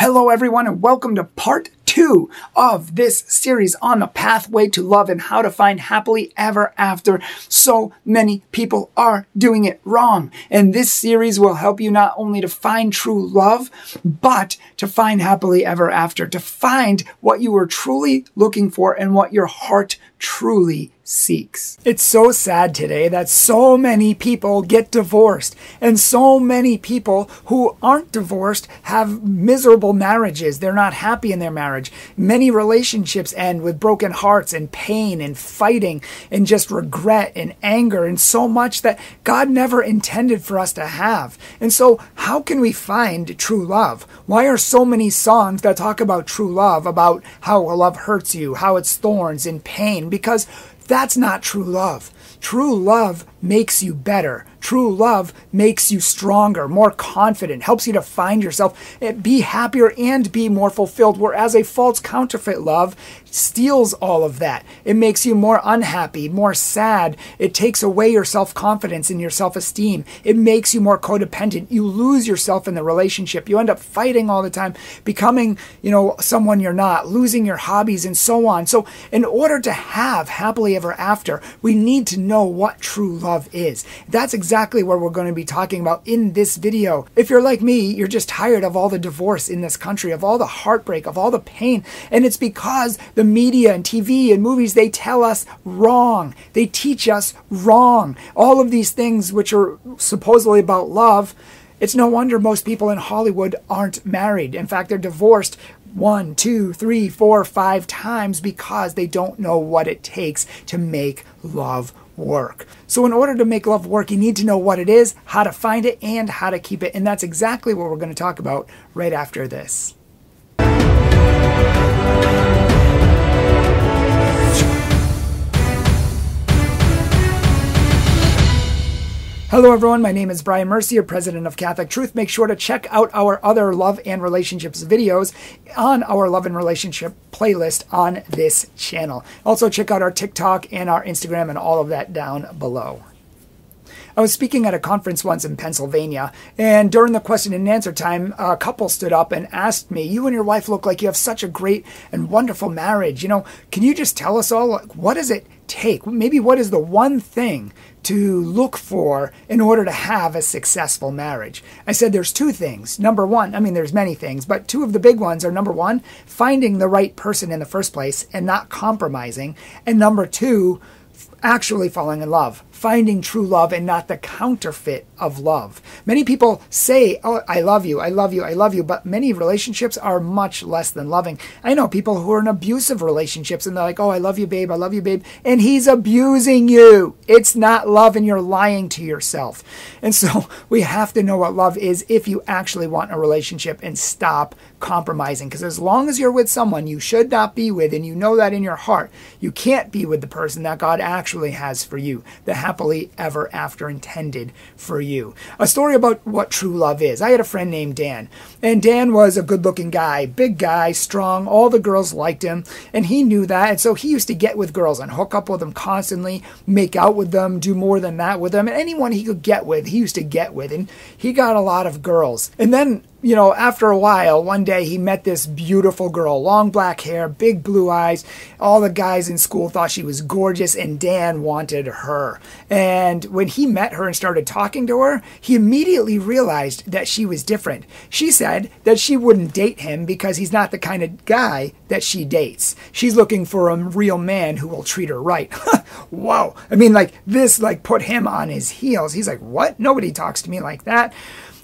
Hello, everyone, and welcome to part two of this series on the pathway to love and how to find happily ever after. So many people are doing it wrong. And this series will help you not only to find true love, but to find happily ever after, to find what you were truly looking for and what your heart truly seeks. It's so sad today that so many people get divorced and so many people who aren't divorced have miserable marriages. They're not happy in their marriage. Many relationships end with broken hearts and pain and fighting and just regret and anger and so much that God never intended for us to have. And so, how can we find true love? Why are so many songs that talk about true love, about how love hurts you, how it's thorns and pain? Because that's not true love. True love makes you better. True love makes you stronger, more confident, helps you to find yourself, eh, be happier, and be more fulfilled. Whereas a false counterfeit love steals all of that. It makes you more unhappy, more sad. It takes away your self confidence and your self esteem. It makes you more codependent. You lose yourself in the relationship. You end up fighting all the time, becoming, you know, someone you're not, losing your hobbies, and so on. So, in order to have happily ever after, we need to know what true love is. That's exactly exactly what we're going to be talking about in this video. If you're like me, you're just tired of all the divorce in this country, of all the heartbreak, of all the pain. And it's because the media and TV and movies, they tell us wrong. They teach us wrong. All of these things, which are supposedly about love, it's no wonder most people in Hollywood aren't married. In fact, they're divorced one, two, three, four, five times because they don't know what it takes to make love work. So, in order to make love work, you need to know what it is, how to find it, and how to keep it. And that's exactly what we're going to talk about right after this. Hello, everyone. My name is Brian Mercier, president of Catholic Truth. Make sure to check out our other love and relationships videos on our love and relationship playlist on this channel. Also, check out our TikTok and our Instagram and all of that down below. I was speaking at a conference once in Pennsylvania, and during the question and answer time, a couple stood up and asked me, You and your wife look like you have such a great and wonderful marriage. You know, can you just tell us all, like, what does it take? Maybe what is the one thing to look for in order to have a successful marriage? I said there's two things. Number one, I mean, there's many things, but two of the big ones are number one, finding the right person in the first place and not compromising. And number two, actually falling in love, finding true love and not the counterfeit of love. Many people say, Oh, I love you, I love you, I love you, but many relationships are much less than loving. I know people who are in abusive relationships and they're like, Oh, I love you, babe, I love you, babe, and he's abusing you. It's not love and you're lying to yourself. And so we have to know what love is if you actually want a relationship and stop compromising. Because as long as you're with someone you should not be with, and you know that in your heart, you can't be with the person that God actually has for you, the happily ever after intended for you. A story about what true love is. I had a friend named Dan, and Dan was a good looking guy, big guy, strong. All the girls liked him, and he knew that. And so he used to get with girls and hook up with them constantly, make out with them, do more than that with them. And anyone he could get with, he used to get with. And he got a lot of girls. And then you know, after a while, one day he met this beautiful girl, long black hair, big blue eyes. All the guys in school thought she was gorgeous, and Dan wanted her. And when he met her and started talking to her, he immediately realized that she was different. She said that she wouldn't date him because he's not the kind of guy that she dates. She's looking for a real man who will treat her right. Whoa. I mean, like, this, like, put him on his heels. He's like, what? Nobody talks to me like that.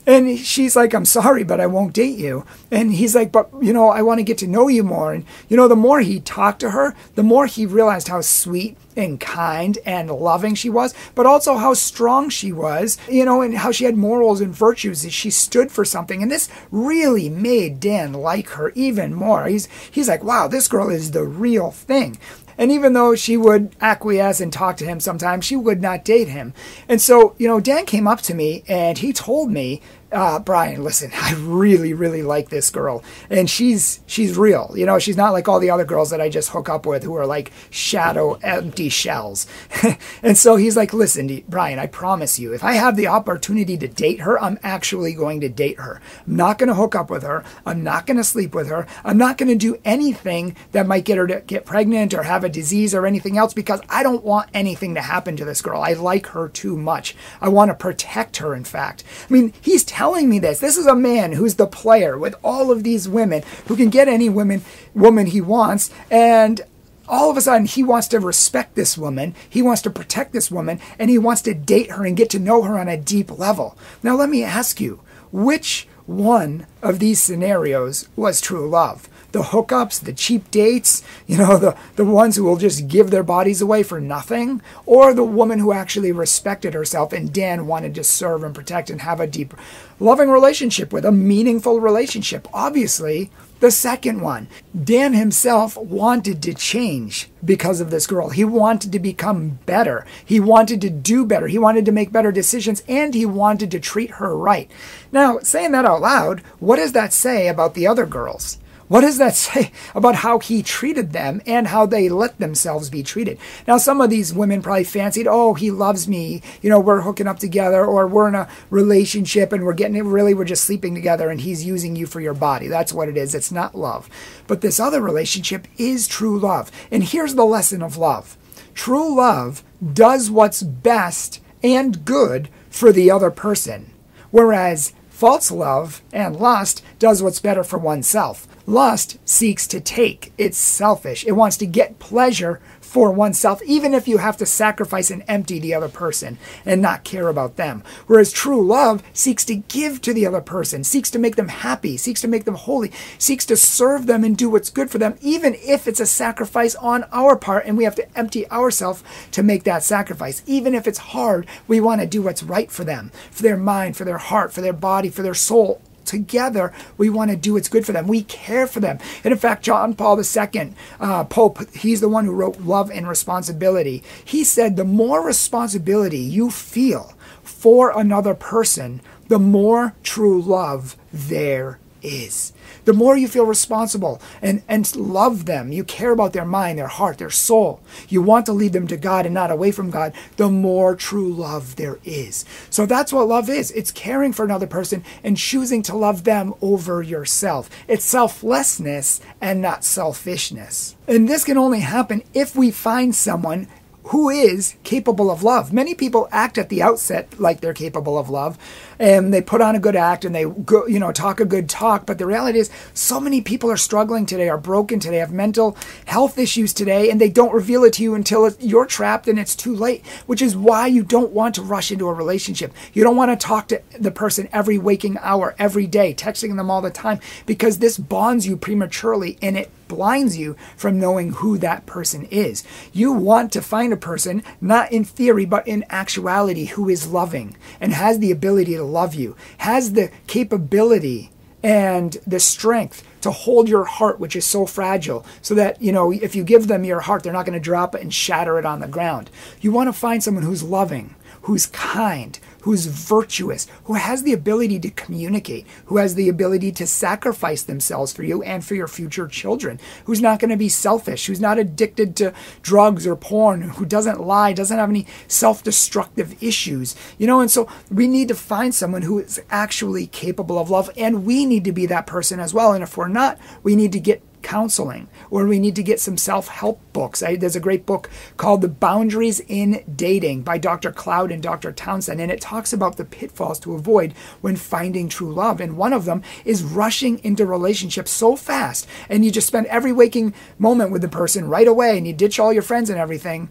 And she's like, I'm sorry, but I won't date you. And he's like, but you know, I want to get to know you more. And you know, the more he talked to her, the more he realized how sweet and kind and loving she was, but also how strong she was, you know, and how she had morals and virtues that she stood for something. And this really made Dan like her even more. He's he's like, wow, this girl is the real thing. And even though she would acquiesce and talk to him sometimes, she would not date him. And so, you know, Dan came up to me and he told me uh, Brian, listen, I really, really like this girl, and she's she's real. You know, she's not like all the other girls that I just hook up with who are like shadow, empty shells. and so he's like, listen, Brian, I promise you, if I have the opportunity to date her, I'm actually going to date her. I'm not going to hook up with her. I'm not going to sleep with her. I'm not going to do anything that might get her to get pregnant or have a disease or anything else because I don't want anything to happen to this girl. I like her too much. I want to protect her, in fact. I mean, he's telling me this. This is a man who's the player with all of these women who can get any women woman he wants and all of a sudden he wants to respect this woman, he wants to protect this woman, and he wants to date her and get to know her on a deep level. Now, let me ask you, which one of these scenarios was true love? The hookups, the cheap dates, you know, the, the ones who will just give their bodies away for nothing, or the woman who actually respected herself and Dan wanted to serve and protect and have a deep, loving relationship with, a meaningful relationship? Obviously, the second one, Dan himself wanted to change because of this girl. He wanted to become better. He wanted to do better. He wanted to make better decisions and he wanted to treat her right. Now, saying that out loud, what does that say about the other girls? What does that say about how he treated them and how they let themselves be treated? Now, some of these women probably fancied, oh, he loves me. You know, we're hooking up together or we're in a relationship and we're getting it. Really, we're just sleeping together and he's using you for your body. That's what it is. It's not love. But this other relationship is true love. And here's the lesson of love true love does what's best and good for the other person. Whereas false love and lust does what's better for oneself. Lust seeks to take, it's selfish. It wants to get pleasure for oneself, even if you have to sacrifice and empty the other person and not care about them. Whereas true love seeks to give to the other person, seeks to make them happy, seeks to make them holy, seeks to serve them and do what's good for them, even if it's a sacrifice on our part and we have to empty ourselves to make that sacrifice. Even if it's hard, we want to do what's right for them, for their mind, for their heart, for their body, for their soul, together, we want to do what's good for them. We care for them. And in fact, John Paul II, uh, Pope, he's the one who wrote Love and Responsibility. He said, the more responsibility you feel for another person, the more true love there is. The more you feel responsible and, and love them, you care about their mind, their heart, their soul, you want to lead them to God and not away from God, the more true love there is. So that's what love is it's caring for another person and choosing to love them over yourself. It's selflessness and not selfishness. And this can only happen if we find someone who is capable of love. Many people act at the outset like they're capable of love, and they put on a good act and they go, you know talk a good talk. But the reality is, so many people are struggling today, are broken today, have mental health issues today, and they don't reveal it to you until you're trapped and it's too late. Which is why you don't want to rush into a relationship. You don't want to talk to the person every waking hour, every day, texting them all the time, because this bonds you prematurely and it blinds you from knowing who that person is. You want to find a person, not in theory, but in actuality, who is loving and has the ability to love you, has the capability and the strength to hold your heart, which is so fragile, so that, you know, if you give them your heart, they're not going to drop it and shatter it on the ground. You want to find someone who's loving, who's kind, who's virtuous, who has the ability to communicate, who has the ability to sacrifice themselves for you and for your future children, who's not going to be selfish, who's not addicted to drugs or porn, who doesn't lie, doesn't have any self destructive issues. You know, and so we need to find someone who is actually capable of love, and we need to be that person as well. And if we're not, we need to get counseling or we need to get some self help books. I, there's a great book called The Boundaries in Dating by Dr. Cloud and Dr. Townsend, and it talks about the pitfalls to avoid when finding true love. And one of them is rushing into relationships so fast, and you just spend every waking moment with the person right away, and you ditch all your friends and everything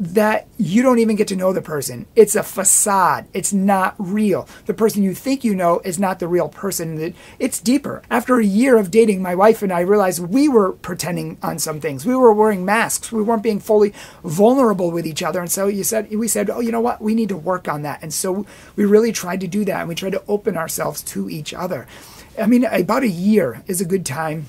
that you don't even get to know the person. It's a facade. It's not real. The person you think you know is not the real person. It's deeper. After a year of dating, my wife and I realized we were pretending on some things. We were wearing masks. We weren't being fully vulnerable with each other. And so you said we said, "Oh, you know what? We need to work on that." And so we really tried to do that and we tried to open ourselves to each other. I mean, about a year is a good time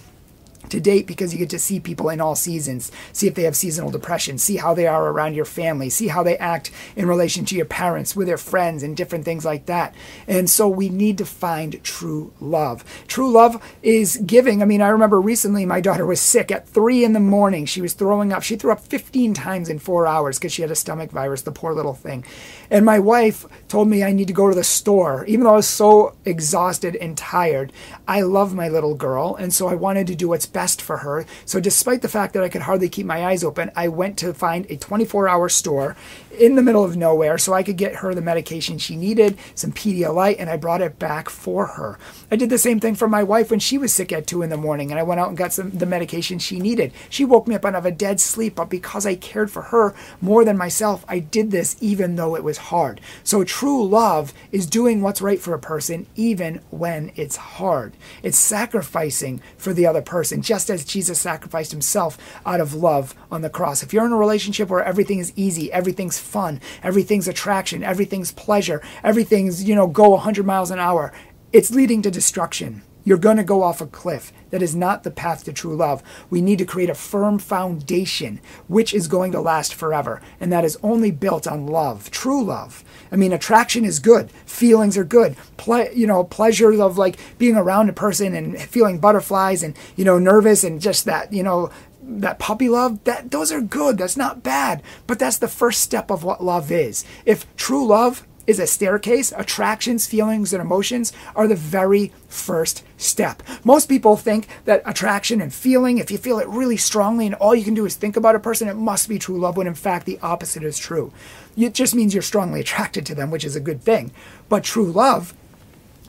to date because you get to see people in all seasons, see if they have seasonal depression, see how they are around your family, see how they act in relation to your parents, with their friends, and different things like that. And so we need to find true love. True love is giving. I mean, I remember recently my daughter was sick at three in the morning. She was throwing up. She threw up 15 times in four hours because she had a stomach virus, the poor little thing. And my wife told me I need to go to the store. Even though I was so exhausted and tired, I love my little girl. And so I wanted to do what's best for her. So despite the fact that I could hardly keep my eyes open, I went to find a 24 hour store in the middle of nowhere so I could get her the medication she needed, some Pedialyte, and I brought it back for her. I did the same thing for my wife when she was sick at 2 in the morning, and I went out and got some the medication she needed. She woke me up out of a dead sleep, but because I cared for her more than myself, I did this even though it was hard. So true love is doing what's right for a person even when it's hard. It's sacrificing for the other person, just as Jesus sacrificed himself out of love on the cross. If you're in a relationship where everything is easy, everything's fun, everything's attraction, everything's pleasure, everything's, you know, go 100 miles an hour, it's leading to destruction. You're going to go off a cliff. That is not the path to true love. We need to create a firm foundation which is going to last forever. And that is only built on love, true love. I mean, attraction is good. Feelings are good. Ple- you know, pleasure of like being around a person and feeling butterflies and, you know, nervous and just that, you know, that puppy love that those are good that's not bad but that's the first step of what love is if true love is a staircase attractions feelings and emotions are the very first step. Most people think that attraction and feeling if you feel it really strongly and all you can do is think about a person it must be true love when in fact the opposite is true. It just means you're strongly attracted to them which is a good thing. But true love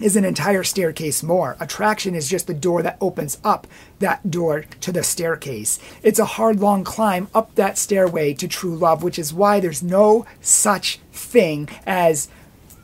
is an entire staircase more. Attraction is just the door that opens up that door to the staircase. It's a hard, long climb up that stairway to true love, which is why there's no such thing as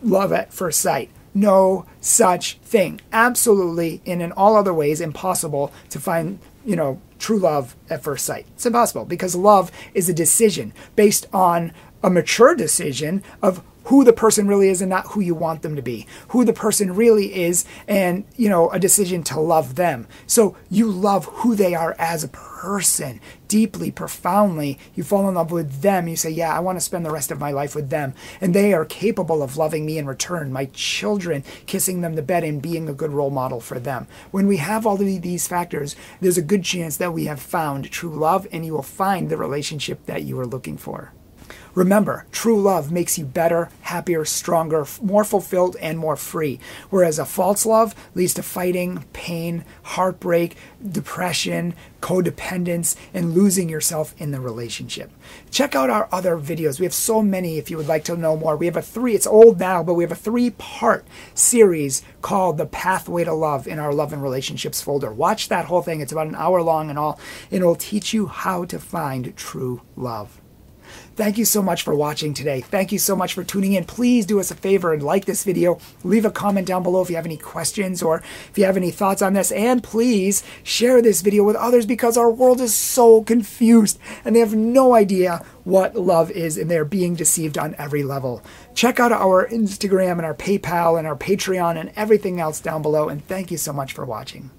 love at first sight. No such thing. Absolutely, and in all other ways, impossible to find, you know, true love at first sight. It's impossible because love is a decision based on a mature decision of who the person really is and not who you want them to be, who the person really is, and, you know, a decision to love them. So you love who they are as a person deeply, profoundly. You fall in love with them. You say, Yeah, I want to spend the rest of my life with them. And they are capable of loving me in return, my children, kissing them to bed and being a good role model for them. When we have all of these factors, there's a good chance that we have found true love and you will find the relationship that you are looking for. Remember, true love makes you better, happier, stronger, more fulfilled, and more free. Whereas a false love leads to fighting, pain, heartbreak, depression, codependence, and losing yourself in the relationship. Check out our other videos. We have so many if you would like to know more. We have a three, it's old now, but we have a three part series called The Pathway to Love in our Love and Relationships folder. Watch that whole thing. It's about an hour long and all, and it will teach you how to find true love. Thank you so much for watching today. Thank you so much for tuning in. Please do us a favor and like this video. Leave a comment down below if you have any questions or if you have any thoughts on this. And please share this video with others because our world is so confused and they have no idea what love is and they're being deceived on every level. Check out our Instagram and our PayPal and our Patreon and everything else down below. And thank you so much for watching.